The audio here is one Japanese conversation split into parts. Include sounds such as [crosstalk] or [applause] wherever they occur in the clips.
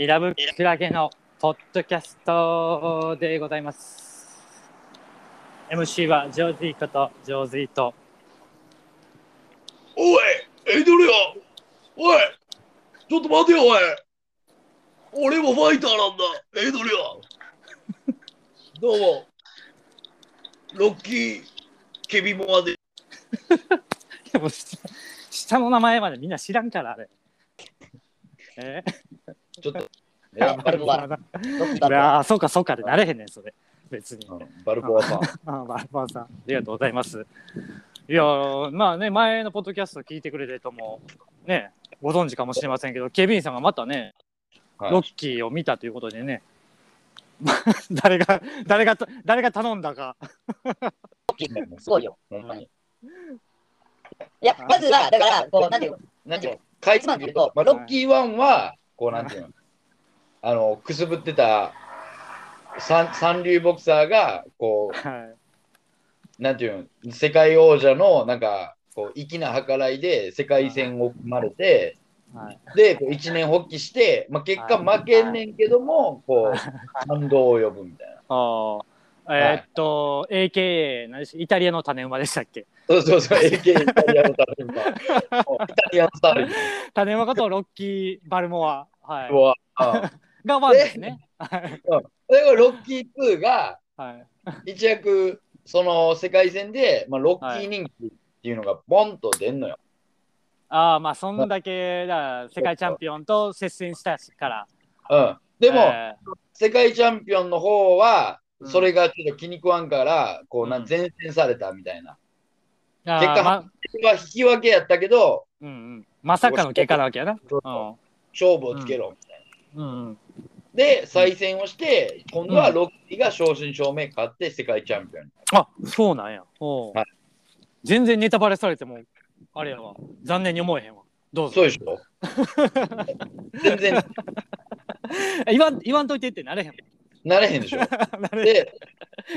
イラブクラゲのポッドキャストでございます。MC はジョーズイーことジョーズイーとおい、エイドリアンおい、ちょっと待てよ、おい。俺もファイターなんだ、エイドリアン。[laughs] どうも、ロッキー・ケビモアで。[laughs] でも下下の名前までみんな知らんからあれ。えちょっと、いやバルボアー、いやーそうかそうかでなれへんねんそれ別に。うんバルボアさん。あ [laughs] バルバーさんありがとうございます。いやーまあね前のポッドキャスト聞いてくれてるともねご存知かもしれませんけどケビンさんがまたねはいロッキーを見たということでね、[laughs] 誰が誰が誰が頼んだか。すごいよ。ほんまに。いや、まずは、だから、こう、なんていうの、なんていうの、かいつまんで言うと、まあ、ロッキー1は、こう、なんていうの、あの、くすぶってた三三流ボクサーが、こはい、う、なんていうの、世界王者の、なんか、こう、粋な計らいで世界戦を組まれて、はい、で、こう一年発起して、まあ、結果負けんねんけども、こう、感動を呼ぶみたいな。あー。えーっと、AKA 何でしたイタリアの種馬でしたっけ？そうそうそう、AK イタリアのタレント。イタリアンスタイル種馬ことロッキー・バルモア、はい、は。う [laughs] んがワンですね。はいで、これロッキー2が、はい一躍、その世界戦で、まあ、ロッキー人気っていうのがボンと出んのよ。ああまあそんだけだ世界チャンピオンと接戦したから。うん。でも、え世界チャンピオンの方は、うんそれがちょっと気に食わんから、こうなうん前線されたみたいな。ー、あー結果まは引き分けやったけど、うんうん、まさかの結果なわけやな。そううん勝負をつけろみたいな。うんうん、で、再戦をして、今度はロッキーが正真正銘勝って世界チャンピオンに。あそうなんや。はい全然ネタバレされてもあれやわ残念に思えへんわ。どうぞ。そうでしょ [laughs] 全然 [laughs] 言わん言わんといてってなれへん。なれへんでしょ [laughs] なれへんで、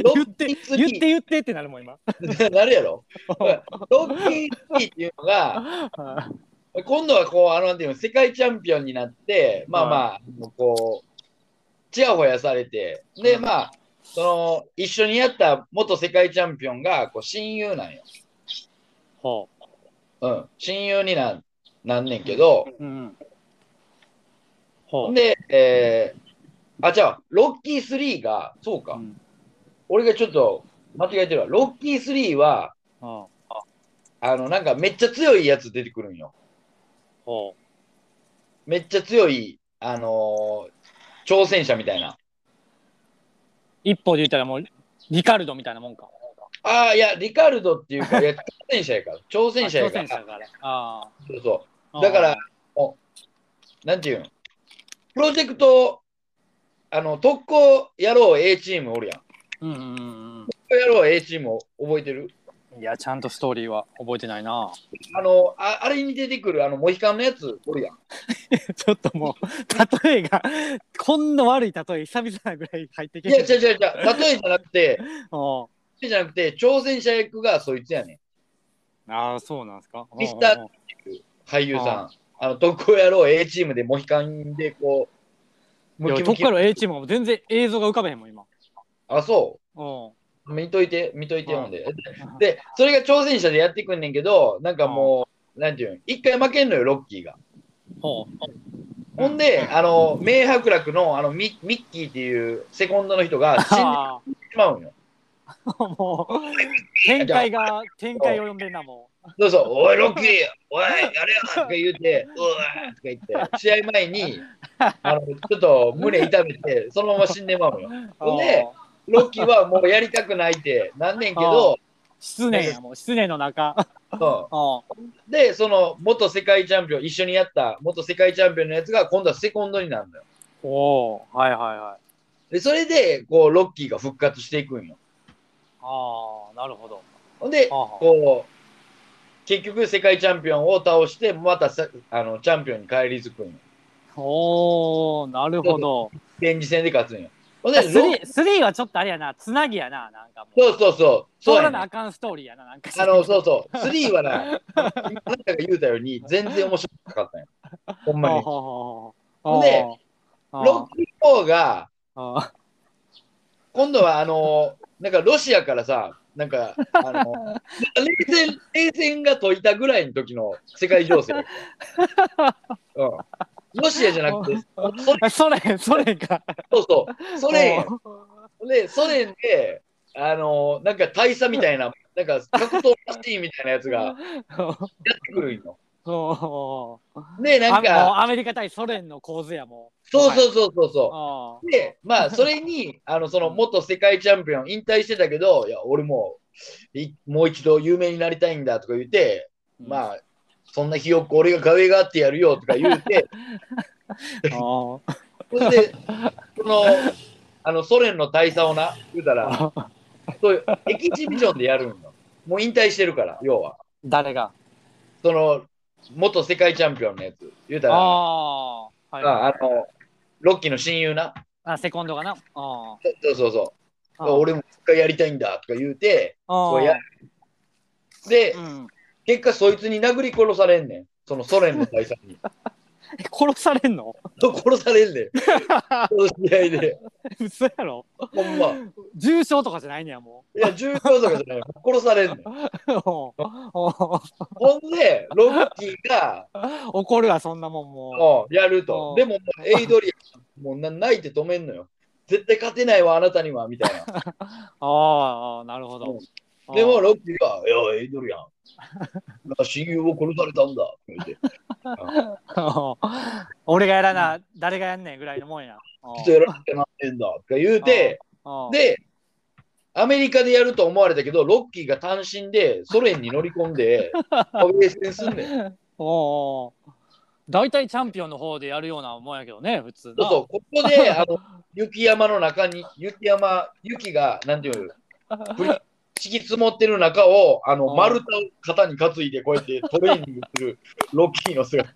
ロ言って言って言ってってなるもん今。3なるやろロッキー3っていうのが、今度はこう、あの、なんていうの、世界チャンピオンになって、まあまあ、こう、ちやほやされて、で、まあ、その、一緒にやった元世界チャンピオンが、こう、親友なんよ。ほうん、親友になんなんねんけど、う。うん。ほう。で、えー、あ、じゃあ、ロッキー3が、そうか、うん俺がちょっと間違えてるわ。ロッキー3は、ほあの、なんかめっちゃ強いやつ出てくるんよ。う。めっちゃ強い、あのー挑戦者みたいな。一歩で言ったらもうリカルドみたいなもんか。ああ、いや、リカルドっていうか、いや、挑戦者やから。[laughs] 挑戦者やから。挑戦者から。あそうそあ。う。だから、もうなんていうの？プロジェクト、あの、特攻やろう A チームおるやん。うんうんうん特攻やろう A チーム覚えてる？うん。いや、ちゃんとストーリーは覚えてないな。あのあ、あれに出てくるあの、モヒカンのやつおるやん。[laughs] ちょっともう、例えが、こんな悪い例え、久々なぐらい入ってきいや、違う違う違う。例えじゃなくて、[laughs] う。例えじゃなくて、挑戦者役がそいつやねん。ああ、そうなんですか？ミスター俳優さん。あの、特攻やろう A チームでモヒカンでこう、ムキムキとっから A チームも全然映像が浮かべへんもん、今。あ、そうん。う。見といて、見といてうんほんで。で、それが挑戦者でやってくんねんけど、なんかもう、なんていうの、一回負けんのよ、ロッキーが。ほほんで、あの、名伯楽のあのミミッキーっていうセコンドの人が死んであしまうんよ。あ、もう、展開が、展開を読んでんな、もそうそう、おい、ロッキー、おい、やれよとか言うて、うわーとか言って、試合前に、あのちょっと胸痛めて、そのまま死んでまうのよ。う。ほんでロッキーはもうやりたくないって [laughs] なんねんけど、失念や、もう、失念の中。そ [laughs] あうで、その元世界チャンピオン、一緒にやった元世界チャンピオンのやつが今度はセコンドになるのよ。おおはいはいはい。で、それで、こう、ロッキーが復活していくんよ。ああ、なるほど。ほんで、こう、結局世界チャンピオンを倒して、またさあのチャンピオンに返り咲くんよ。おおなるほど。展示戦で勝つんよ。スロリースリーはちょっとあれやな、つなぎやな、なんかもう。そうそうそう。そうらなあかんストーリーやな、なんか。あの、そうそう。[laughs] 3はな、あなたが言うたように、全然面白かったんよ。[laughs] ほんまに。でロッキー4が、あ今度はあの、なんかロシアからさ、なんか、あの、[laughs] 冷戦、冷戦が解いたぐらいの時の世界情勢。うん。ロシアじゃなくて、ソ連。あソ連か。そうそう、ソ連、で、ソ連で、あの、なんか大佐みたいな、なんか格闘マシーンみたいなやつがやってくるんで、なんか、アメリカ対ソ連の構図やもそうそうそうそうそう。あで、まあ、それに、あの、その元世界チャンピオン引退してたけど、いや、俺ももう一度有名になりたいんだとか言って、あまあ、そんなひよっこ俺が壁があってやるよとか言うて、[laughs] あそれで、その、あの、ソ連の大佐をな、言うたら、そういうエキシビジョンでやるんよ。もう引退してるから、要は。誰が？その、元世界チャンピオンのやつ。言うたら、あはいあの、ロッキーの親友な。あセコンドがな？あそうそうそう。あ俺も一回やりたいんだとか言うて、こうやで、うん結果そいつに殴り殺されんねん。そのソ連の大佐に。[laughs] え殺されんの？殺されんねん。その試合で。[laughs] 嘘やろ？ほんま。重傷とかじゃないねやもいや、重要とかじゃないよ。殺されんねん。[laughs] うおおほんで、ロッキーが、怒るわそんなもんももうやるとう。んでも、もうエイドリアン、もうな泣いて止めんのよ。絶対勝てないわ、あなたには、みたいな。うああなるほどでも、ロッキーが、いや、エイドリアン、なんか親友を殺されたんだ。って言って、俺がやらな誰がやんねんぐらいのもんや。ちょっとやらなきゃなってんだ。とか言うて、でで、アメリカでやると思われたけど、ロッキーが単身でソ連に乗り込んで、[laughs] 防衛戦すんねん。大体チャンピオンの方でやるようなもんやけどね普通な。そうそう、ここで、あの、雪山の中に、雪山、雪が、なんていうの、[laughs] 敷き積もってる中を、あの、うん。丸太を肩に担いで、こうやってトレーニングするロッキーの姿。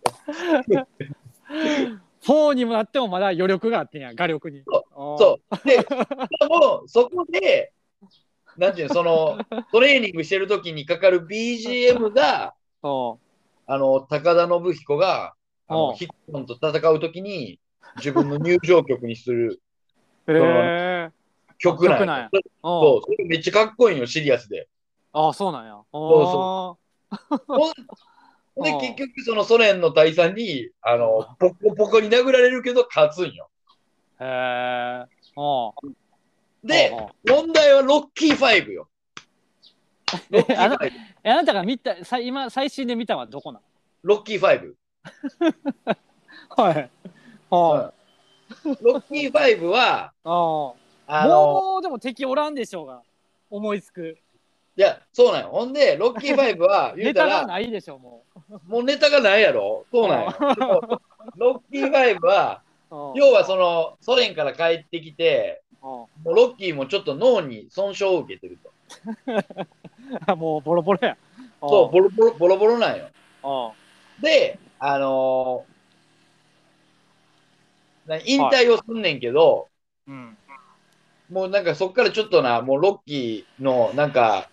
4にもなってもまだ余力があってんや画力に。そそう。で、も、そこで、なんていうの、その、[laughs] トレーニングしてる時にかかる BGM が、そあの、高田信彦が、あうん。の、ヒットンと戦う時に、自分の入場曲にする。え曲なん曲なんや。そおう、それめっちゃかっこいいよ、シリアスで。あそうなんや。そおほんで、[laughs] うん結局、そのソ連の大佐に、あの、ポコポコに殴られるけど、勝つんよ。へえおで、問題はロッキー5よ。[laughs] ロッキーあな5。えあなたが見たさ今最新で見たのはどこなんロッキー5。[laughs] はい。おうロッキー5は、あの、もうでも敵おらんでしょうが思いつく。いや、そうなんよ。ほんで、ロッキー5は、[laughs] 言ネうたら、タがないでしょももうネタがないやろ。そうなんよ。[laughs] ロッキー5は、うおう要はその、ソ連から帰ってきて、もうロッキーもちょっと脳に損傷を受けてると。あ [laughs] もうボロボロや。そう、ボロボロ、ボロボロなんよ。で、あのーな引退をすんねんけど、うんもうなんかそっからちょっとな、もうロッキーのなんか、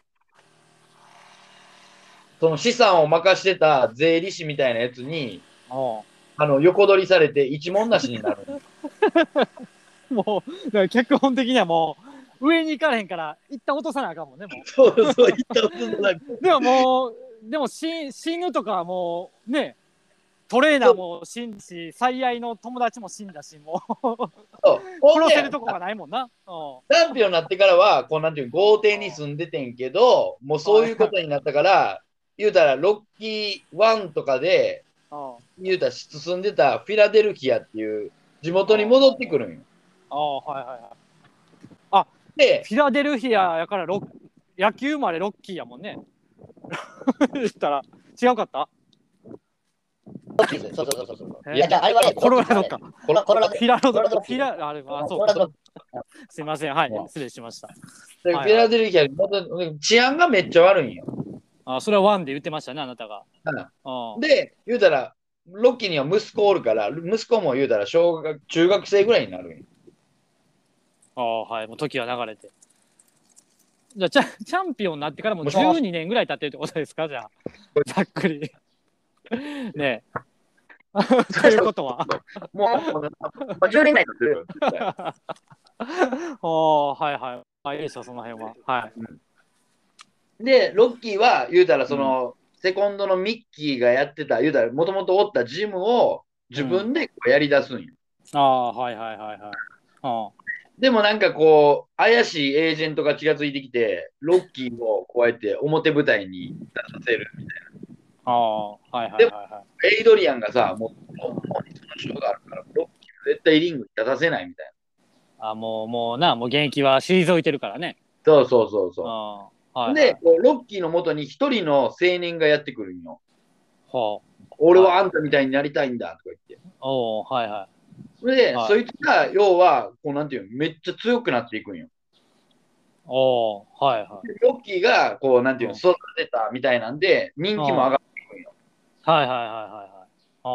その資産を任してた税理士みたいなやつに、あの、横取りされて一文なしになる。[laughs] もうだから脚本的にはもう上に行かれへんから一旦落とさなあかんもんねもそうそう、言ったことなく。う [laughs] でももうでも死死ぬとかはもうねトレーナーも死んだし最愛の友達も死んだしもう。殺せるとこがないもんな。うん。チャンピオンになってからは、こうなんていうの豪邸に住んでてんけど、もうそういうことになったから、言うたら、ロッキー1とかで、うん。言うたら住んでたフィラデルフィアっていう地元に戻ってくるんよ。ああはいはいはい。で、フィラデルフィアやからロッ野球生まれロッキーやもんね。[laughs] 言ったら違うかった？そうそうそうそう。えいや、じゃあ、あれはね、コロラドか。コロラド。フィラロドフィラあれあそうすいません。はい。うん失礼しました。フィラデルフィア治安がめっちゃ悪いんよ。あそれはワンで言ってましたねあなたが。うん。で、言うたら、ロッキーには息子おるから、息子も言うたら小学、中学生ぐらいになるんよ。ああはい。もう時は流れて。じゃあチャチャンピオンになってからもうもしもし12年ぐらい経ってるってことですか？じゃあ。ざっくり [laughs] ねえ [laughs] ということはもう、もうまあ10年ぐらいするよ。絶対おーはいはいあいいですよその辺ははいで、ロッキーは、言うたら、その、セコンドのミッキーがやってた、言うたら、もともとおったジムを自分でこうやり出すんよ。ああはいはいはいはいあでもなんかこう、怪しいエージェントが気がついてきて、ロッキーをこうやって表舞台に出させるみたいああはいはいはいはい。エイドリアンがさ、もう、もうその賞があるから、ロッキー絶対リングに出させないみたいな。あもうもうなもう現役は退いてるからねそうそうそうそああはいう。で、ロッキーのもとに一人の青年がやってくるんよ。ほう俺はあんたみたいになりたいんだとか言って。おおはいはいそれで、はいそいつが、要は、こうなんていうの、めっちゃ強くなっていくんよ。おおはいはいロッキーが、こうなんていうの、育てたみたいなんで、人気も上がって。はいはいはいはい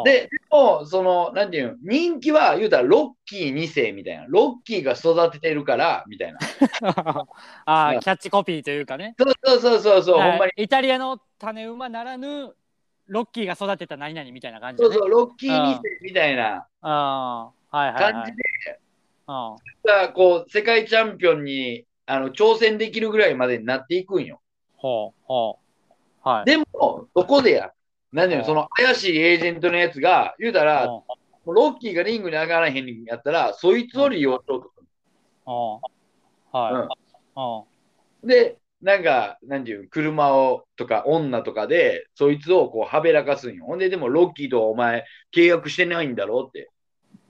で、でも、その、なんていうの、人気は言うたらロッキー2世みたいな。ロッキーが育ててるから、みたいな。[laughs] ああキャッチコピーというかね。そうそうそうそうそう、はい。ほんまに。イタリアの種馬ならぬロッキーが育てた何々みたいな感じで、ね、そうそう、ロッキー2世みたいな。ああはいはいはい。感じで、あがこう、世界チャンピオンにあの挑戦できるぐらいまでになっていくんよ。ほうほう。はい。でも、そこでや、なんていうの、うんその怪しいエージェントのやつが、言うたら、うんロッキーがリングに上がらへんやったら、そいつを利用しようとする。うんはい、で、なんか、なんていうの車をとか女とかで、そいつをこうはべらかすんよ。ほんで、でもロッキーとお前契約してないんだろうって。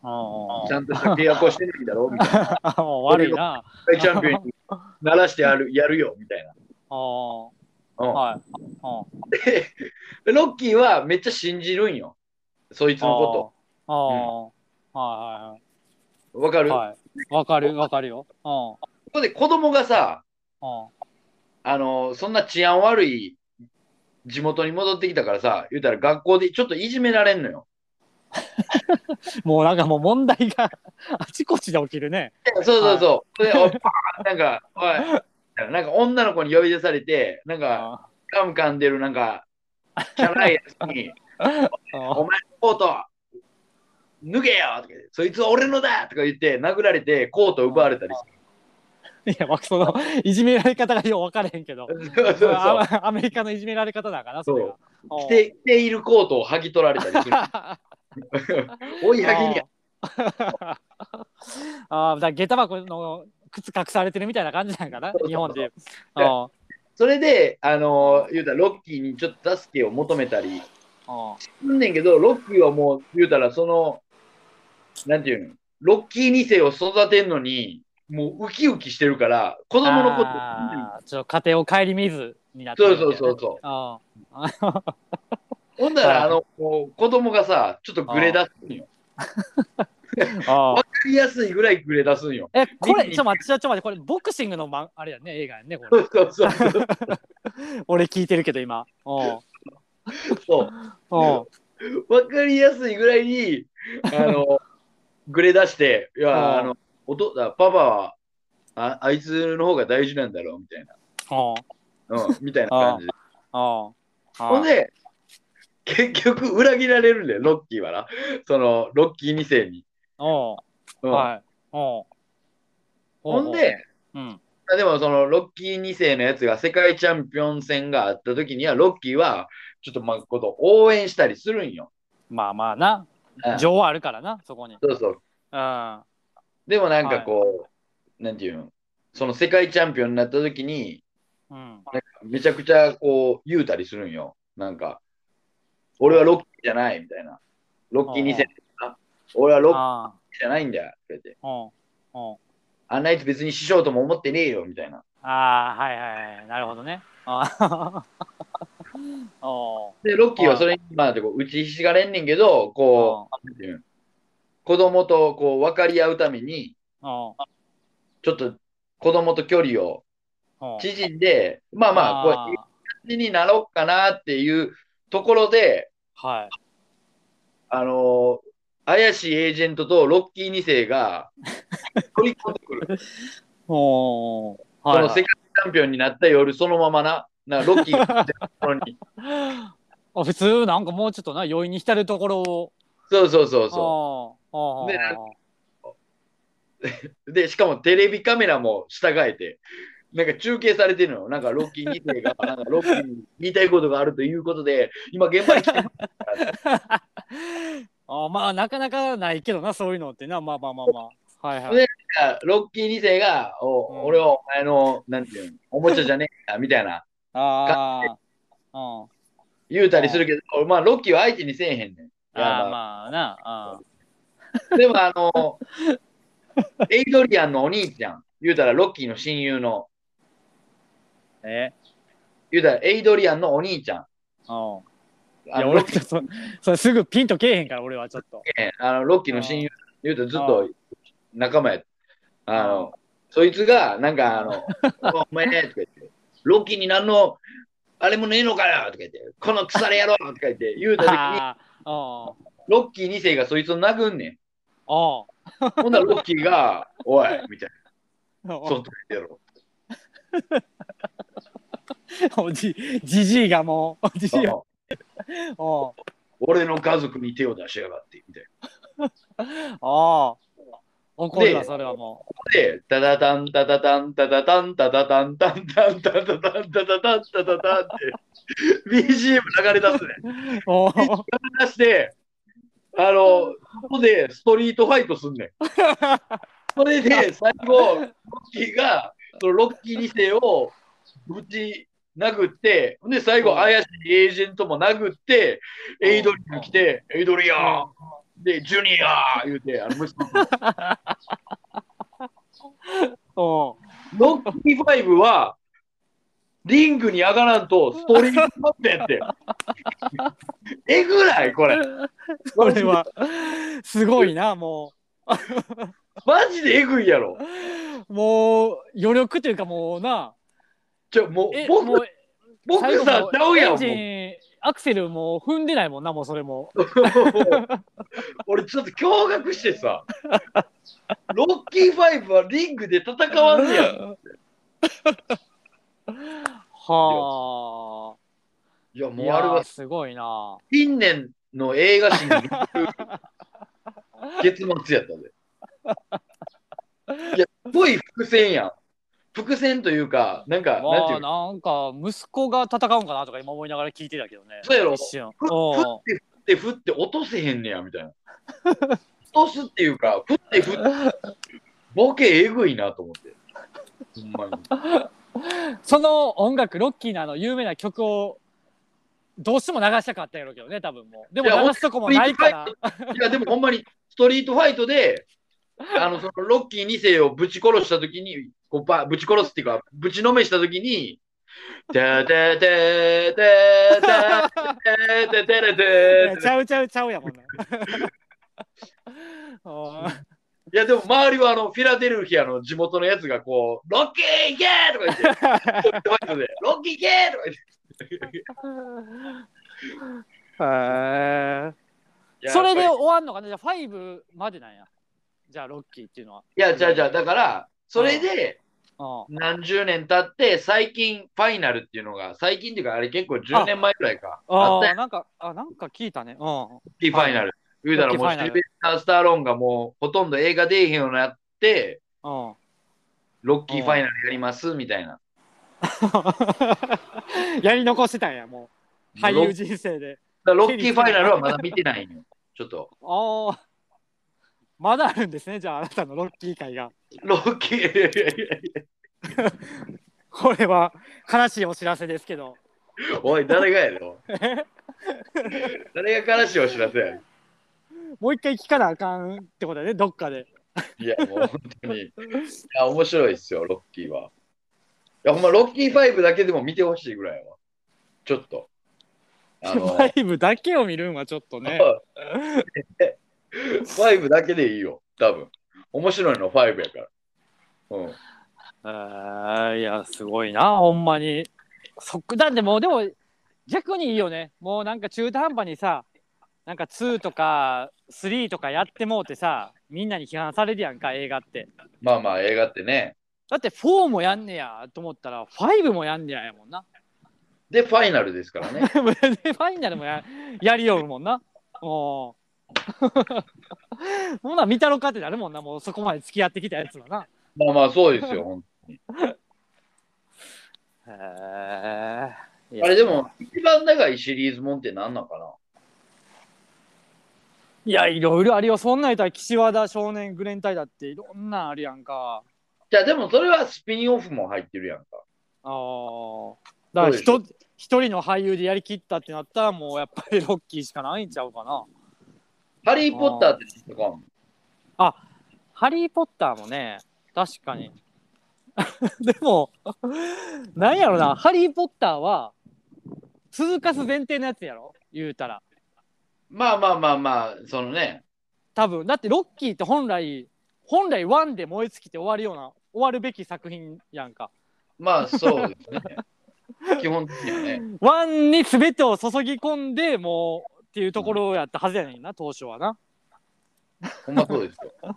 うんちゃんとした契約をしてないんだろうみたいな。[laughs] 悪いな。世界チャンピオンに鳴らしてやるやるよみたいな。あうんはい。でロッキーはめっちゃ信じるんよ。そいつのこああ、はと。わかる、いはいはい。はい。わかるわかるよ。うん。ここで子供がさ、うん。あのそんな治安悪い地元に戻ってきたからさ、言うたら学校でちょっといじめられんのよ。[laughs] もうなんかもう問題が [laughs] あちこちで起きるね。そうそうそう。なんか、おい、なんか女の子に呼び出されて、なんか、あガム噛んでるなんか、チャラいやつに、[laughs] お前のコート、脱げよとかそいつは俺のだとか言って、殴られて、コート奪われたりいや、まあ、そのいじめられ方がよう分からへんけど。して。そうそうアメリカのいじめられ方だから、それが。着て着ているコートを剥ぎ取られたりする。[laughs] 追い剥ぎにや [laughs] ああ、だ下駄箱の靴隠されてるみたいな感じなんかな？そうそう、そう。日本で。それで、あの言うたらロッキーにちょっと助けを求めたりあすんねんけど、ロッキーはもう言うたらその、なんていうの、ロッキー2世を育てんのに、もうウキウキしてるから、子供のこと、ちょっと家庭を顧みずになってそうるみたいな。そうそうそう。ああほんなら、はいあの、子供がさ、ちょっとグレ出すんよ。[laughs] りやすいぐらいグレ出すんよ。え、これ、ちょっと待って、ちょっと待って、これ、ボクシングの、ま、あれやね、映画やね、これ。そうそうそう。[laughs] 俺聞いてるけど、今。おうそうおうわかりやすいぐらいに、あの、[laughs] グレ出して、いうんや、あの、おとあパパはあ、あいつの方が大事なんだろう、みたいな。おううん、みたいな感じ [laughs] で。おうほんで、結局裏切られるんだよ、ロッキーはな。その、ロッキー2世に。おううんはい。ほんで、うん。あでもそのロッキー2世のやつが世界チャンピオン戦があった時には、ロッキーはちょっとまあこと応援したりするんよ。まあまあな。うん情あるからな、そこに。そうそう。うん。でもなんかこう、なんていうの、その世界チャンピオンになった時に、うん。なんかめちゃくちゃこう言うたりするんよ。なんか、俺はロッキーじゃないみたいな。ロッキー2世な。俺はロッあキーじゃないんだよ。って言ってあ。うん。うん。あんなやつ別に師匠とも思ってねえよ。みたいな。ああ、はいはいはい。なるほどね。[laughs] で、ロッキーはそれに、まあ、こう打ちひしがれんねんけど、こう、子供とこう分かり合うために、ちょっと子供と距離を縮んで、まあまあ、こう、いい感じになろうかなっていうところで、はい。あのー怪しいエージェントとロッキー2世が [laughs] 取り込んでくる。おうそはい、の世界チャンピオンになった夜、そのままな、なロッキーがところに。[laughs] あ普通なんかもうちょっとな余韻に浸るところをそうそうそうそああでう。で、しかもテレビカメラも従えて、なんか中継されてるのよ。なんかロッキー2世が、[laughs] なんかロッキーに言いたいことがあるということで、今現場に来てますあまあなかなかないけどなそういうのってな。まあまあまあまあ。はいはい。でロッキー2世が、おうん俺はお前の、なんていうの、おもちゃじゃねえか、みたいな、ああうん言うたりするけど、まあ、ロッキーは相手にせえへんねん。ああままあな。ああでも、あの、エイドリアンのお兄ちゃん、言うたらロッキーの親友の、え？言うたらエイドリアンのお兄ちゃん。うんいあや俺ちょっとそれすぐピンとけえへんから俺はちょっと。ねあのロッキーの親友、言うとずっと仲間や。あの、そいつが、なんか、あの、お前ね、とか言って、ロッキーに何の、あれもねえのかよとか言って、この腐れ野郎とか言って言うたときに、[laughs] ロッキー2世がそいつを殴んねん。ああほんならロッキーが、おい、みたいあな、外出ろ。[laughs] おじじじいがもうおじじいがあ [laughs] お俺の家族に手を出しやがって、みたいな。[laughs] ああ怒るわでそれはもで、タタタンタタタンタタタンタタタンタンタンタタタンタタタンタタタンって BGM 流れ出すね。[laughs] 流れ出して、あの、ここでストリートファイトすんねん。それで最後、ロッキーがそのロッキー2世をぶち殴って、で、最後、怪しいエージェントも殴って、エイドリアン来て、エイドリアン。で、ジュニア言うて、あの息子 [laughs] ロッキー5は、リングに上がらんとストリートファイトやって。[laughs] えぐないこれ。これはすごいなもマジでえぐいやろ。うもう余力というかもうなちょ、もうえ、僕もうボクサーちゃうやん、アクセルもう踏んでないもんなもうそれも [laughs] 俺ちょっと驚愕してさ、[laughs] ロッキー5はリングで戦わんねや。はあいや、もいうやあれはーすごいな近年の映画史に [laughs] 結末やったで。いや、すごい伏線やん。伏線というか、なんか、なんてまあいうの？なんか息子が戦うんかなとか今思いながら聞いてたけどねそうやろ一振って振って振って落とせへんねや、みたいな。落とすっていうか、振って振って、ボケえぐいなと思って。ほんまに。その音楽ロッキーのあの有名な曲をどうしても流したかったやろうけどね多分もうでも流すとこもないからいや、でもほんまにストリートファイトで、あの、そのロッキー2世をぶち殺したときに、こうばぶち殺すっていうか、ぶちのめしたときに、ててててててててれいてやちゃうちゃうちゃうやもんないや、でも周りはあの、フィラデルフィアの地元のやつがこう、ロッキー行けとか言って、ロッキー行けとか言って。それで終わんのかなじゃあ5までなんやじゃあロッキーっていうのはいや、じゃあじゃあ、だから、それで、うん。何十年経って、最近、ファイナルっていうのが、最近っていうか、あれ結構10年前くらいか。あああなんかあなんか聞いたね。うん。ロッキーファイナル。言うたらもうシルベスター・スターローンがもうほとんど映画出えへんようになって、うんロッキーファイナルやりますみたいな。[laughs] やり残してたんやもう。俳優人生で。ロッキーファイナルはまだ見てないのよ。ちょっと。ああまだあるんですねじゃああなたのロッキー会がロッキー、[laughs] これは悲しいお知らせですけどおい、誰がやろ [laughs] 誰が悲しいお知らせや？ねもう一回聞かなあかんってことだねどっかでんいや、もう本当に。いや、面白いっすよ、ロッキーは。いや、ほんま、ロッキー5だけでも見てほしいぐらいは。ちょっと。あの、5だけを見るんはちょっとね5だけでいいよ、多分。面白いの5やから。うん。あーいやすごいなほんまにそっだってもうでも逆にいいよねもうなんか中途半端にさなんか2とか3とかやってもうてさみんなに批判されるやんか映画ってまあまあ、映画ってね。だって4もやんねやと思ったら5もやんねややもんなで、ファイナルですからね。[laughs] でファイナルもややりよるもんなお [laughs] ほな見たろかってなるもんなもうそこまで付き合ってきたやつはな。まあまあそうですよ、ほんへえあれでも、一番長いシリーズもんって何なのかな？いやいろいろあるよそんなん言ったら岸和田少年グレン隊だっていろんなんあるやんか。じゃあでもそれはスピンオフも入ってるやんか。あー。だからそう一一人の俳優でやりきったってなったらもうやっぱりロッキーしかないんちゃうかなハリー・ポッターって知ってかんハリー・ポッターもね確かに。[laughs] でもなんやろなハリー・ポッターは続かす前提のやつやろ？言うたら。まあまあまあまあ、そのね、多分。だってロッキーって本来本来ワンで燃え尽きて終わるような終わるべき作品やんか。まあそうですね。[laughs] 基本的にはね。ワンに全てを注ぎ込んでもうっていうところやったはずやねんな当初はな。ほんまそうですよ。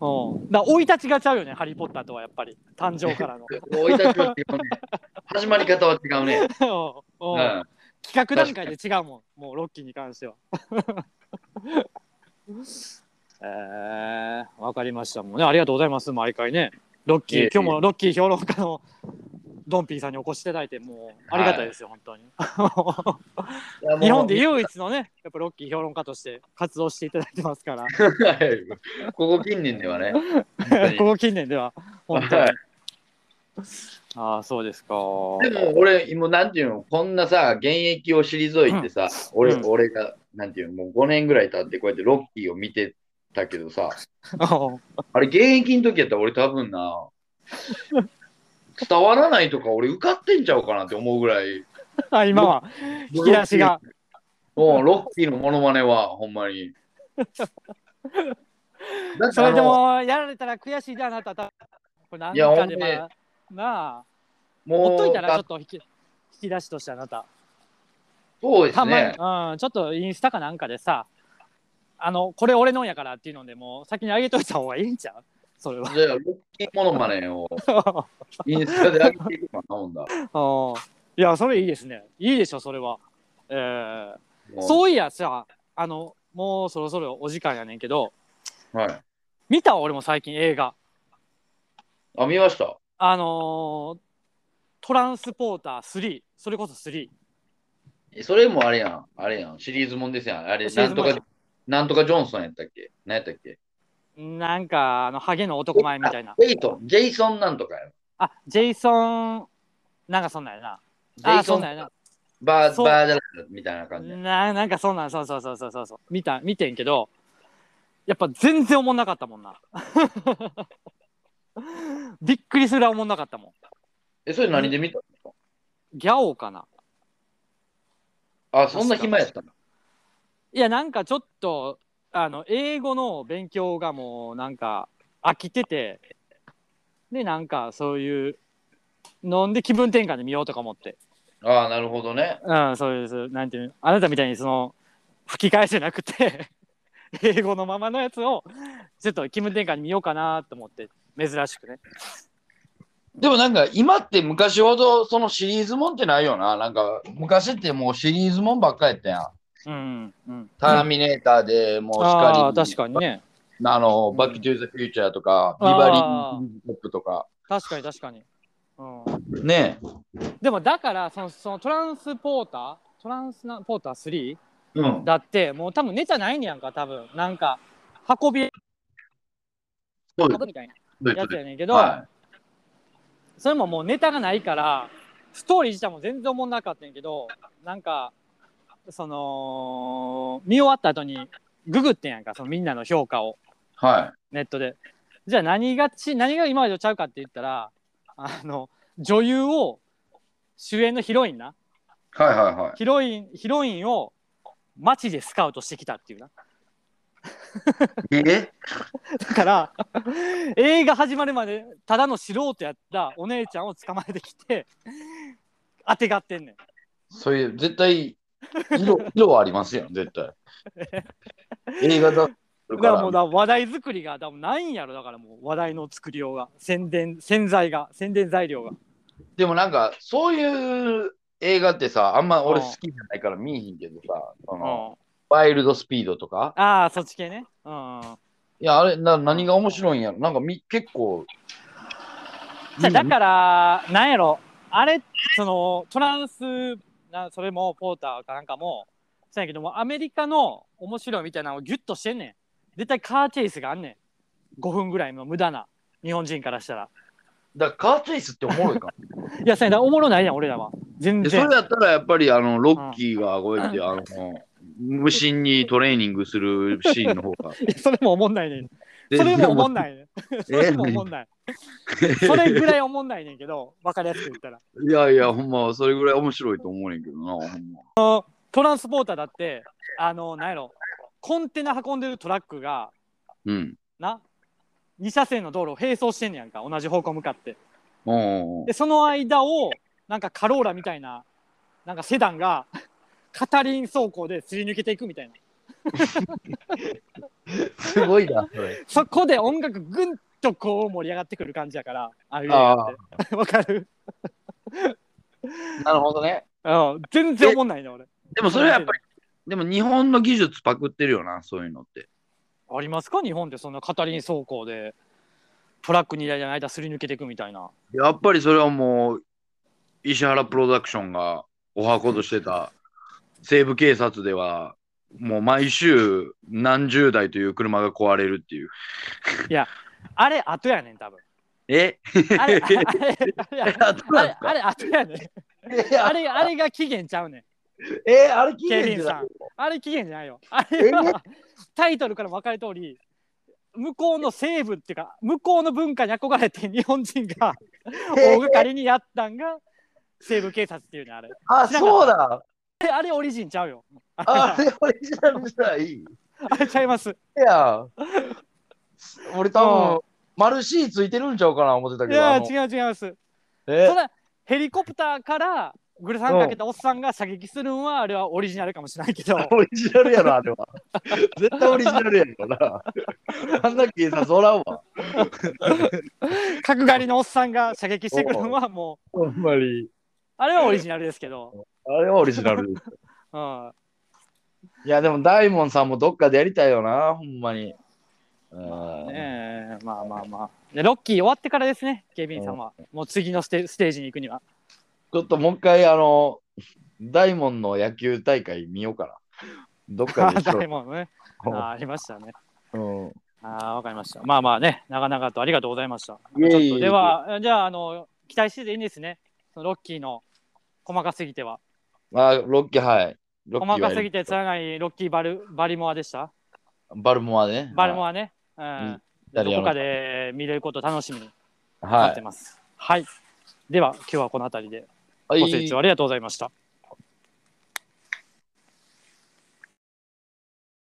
[laughs] うん。だ生い立ちがちゃうよねハリー・ポッターとはやっぱり。誕生からの。[laughs] 生い立ちは違うね。始まり方は違うね。[laughs] うん。企画段階で違うもんもうロッキーに関しては。えー、わかりました。もんねありがとうございます毎回ね。ロッキー今日もロッキー評論家のドンピーさんにお越しいただいてもうありがたいですよ、本当に。い。やもう日本で唯一のねやっぱロッキー評論家として活動していただいてますから。は [laughs] いここ近年ではね。本当に。ここ近年では本当に、はい。ああそうですか。でも俺、今、なんていうの、こんなさ、現役を退いてさ、俺、うん。俺が、なんていうの、もう5年ぐらい経って、こうやってロッキーを見てたけどさ、[laughs] あれ、現役の時やったら俺多分な、伝わらないとか、俺受かってんちゃうかなって思うぐらい、[laughs] あ今は。引き出しが。もうロッキーのモノマネは、ほんまに。それでもやられたら悔しいであなた。これなんいやかでまなあもうほっといたらちょっと引き引き出しとしてあなた。そうですたまに、ね。うん、ちょっとインスタかなんかでさあのこれ俺のんやからっていうのでもう先に上げといた方がいいんちゃう？それはじゃあ、ロッキーモノマネをインスタで上げていくかな、ほんだ。[laughs] うんいやそれいいですねいいでしょそれはえー、もそういやさあのもうそろそろお時間やねんけどはい。見た俺も最近映画あ、見ました？あのートランスポーター3それこそ3それもあれやん。あれやん。シリーズもんですやん。あれ、なんとか、なんとかジョンソンやったっけ？何やったっけ？なんかあのハゲの男前みたいな。ジェイソン、ジェイソンなんとかやろ。あジェイソンなんかそんなんやな。ジェイソン？あなバーバージャラみたいな感じ。ななんかそんなんそうそうそうそうそうそう。見た見てんけどやっぱ全然おもんなかったもんな。[laughs] びっくりするおもんなかったもん。え、それ何で見たんですかギャオかな。あ、そんな暇やったの？いやなんかちょっとあの英語の勉強がもうなんか飽きててでなんかそういう飲んで気分転換で見ようとか思ってああ、なるほどね。うんそうですなんていうのあなたみたいにその吹き替えじゃなくて英語のままのやつをちょっと気分転換に見ようかなと思って珍しくねでもなんか今って昔ほどそのシリーズもんってないよな。なんか昔ってもうシリーズもんばっかやったやん。うんうん。ターミネーターでもうああ光確かにね。あの、うんバックトゥーザフューチャーとか、ビバリーポップとか。確かに確かに、うん、ね。でもだからそのそのトランスポーター？トランスナポーター3うん。だってもう多分ネタないんやんか多分。なんか運び運ぶみたいなやつやねんけど、はそれももうネタがないからストーリー自体も全然おもんなかったんやけどなんかその見終わった後にググってんやんかそのみんなの評価を。い。はネットで。じゃあ何がち何が今までとちゃうかって言ったらあの女優を主演のヒロインな。いはいはいはい。ヒロインヒロインを街でスカウトしてきたっていうな。え？だから映画始まるまでただの素人やったお姉ちゃんを捕まえてきて当てがってんねん。そういう、絶対、色、色ありますよ、絶対。映画だ。だからもうだ話題作りが多分ないんやろだからもう話題の作りようが宣伝宣材が宣伝材料がでもなんか、そういう映画ってさ、あんま俺うん好きじゃないから見えへんけどさ、その、ワイルドスピードとか。ああ、そっち系ね。うんうん。いや、あれ、な何が面白いんやろなんかみ結構。じゃあだから、なんやろ、あれ、そのトランスな、それもポーターかなんかも、そうやけども、アメリカの面白いみたいなのをギュッとしてんねん。絶対カーチェイスがあんねん。5分ぐらいの無駄な、日本人からしたら。だからカーチェイスっておもろいか [laughs] いや、そうやな、おもろないやん、俺らは。全然。でそれやったらやっぱりあのロッキーがこうやって、あの無心にトレーニングするシーンの方が。[laughs] それもおもんないねん。それもおもんないねん。それもおもんない。それぐらいおもんないねんけど、わかりやすく言ったら。いやいや、ほんま、それぐらい面白いと思うねんけどな、ほんま。トランスポーターだって、あの、なんやろ、コンテナ運んでるトラックが、うん。な、2車線の道路を並走してんねやんか、同じ方向向かって。で、その間を、なんかカローラみたいな、なんかセダンが、[laughs] カタリン走行ですり抜けていくみたいな。すごいな、それ。そこで音楽ぐんとこう盛り上がってくる感じやから、ああいう映画って。[laughs] わかる？なるほどね。うん、全然思んないね、俺。でもそれはやっぱり、でも日本の技術パクってるよな、そういうのって。ありますか？日本でそんなカタリン走行で、トラック2台の間すり抜けていくみたいな。やっぱりそれはもう、石原プロダクションがおはことしてた西部警察では、もう毎週何十台という車が壊れるっていう。あれ、後やねん、多分。え？あれ、あれ、あれ、あれ、[laughs] やねん。あれ、あれが期限ちゃうねん。えあれ聞ケビンさんあれ期限じゃないよ。あれはタイトルから分かる通り、向こうの西部っていうか、向こうの文化に憧れて日本人が大掛かりにやったんが西部警察っていうね、あれ。あ、そうだ。あ [laughs] れあれオリジンちゃうよ。あれオリジナルじゃない？い [laughs] あれちゃいます。や、俺多あ分、マルシーついてるんちゃうかな思ってたけど。いや、違う違います。え？それヘリコプターからグルサンかけたおっさんが射撃するんはあれはオリジナルかもしれないけど、[laughs] オリジナルやろ、あれは。絶対オリジナルやろな。あんな警察おらんわ。角刈りのおっさんが射撃してくるんはもう、ほんまに。あれはオリジナルですけど、あれはオリジナルです。[laughs] うん、いや、でも大門さんもどっかでやりたいよな、ほんまに。うんねえまあまあまあ。で、ロッキー終わってからですね、ケビンさんは。もう次のステステージに行くには。ちょっともう一回、あの、大門の野球大会見ようかな。どっかでしょ [laughs] 大門ね。あーありましたね。うん。ああ、わかりました。まあまあね、長々とありがとうございました。いえいえいえちょっとでは、じゃあ、あの、期待してていいんですね。そのロッキーの細かすぎては。あ、ロッキー、はい。ロッキーは細かすぎてつらないロッキーバルバリモアでした？バルモアね。バルモアね。うんん。どこかで見れること楽しみには待ってます。はい。では、今日はこの辺りでい。ご清聴ありがとうございました。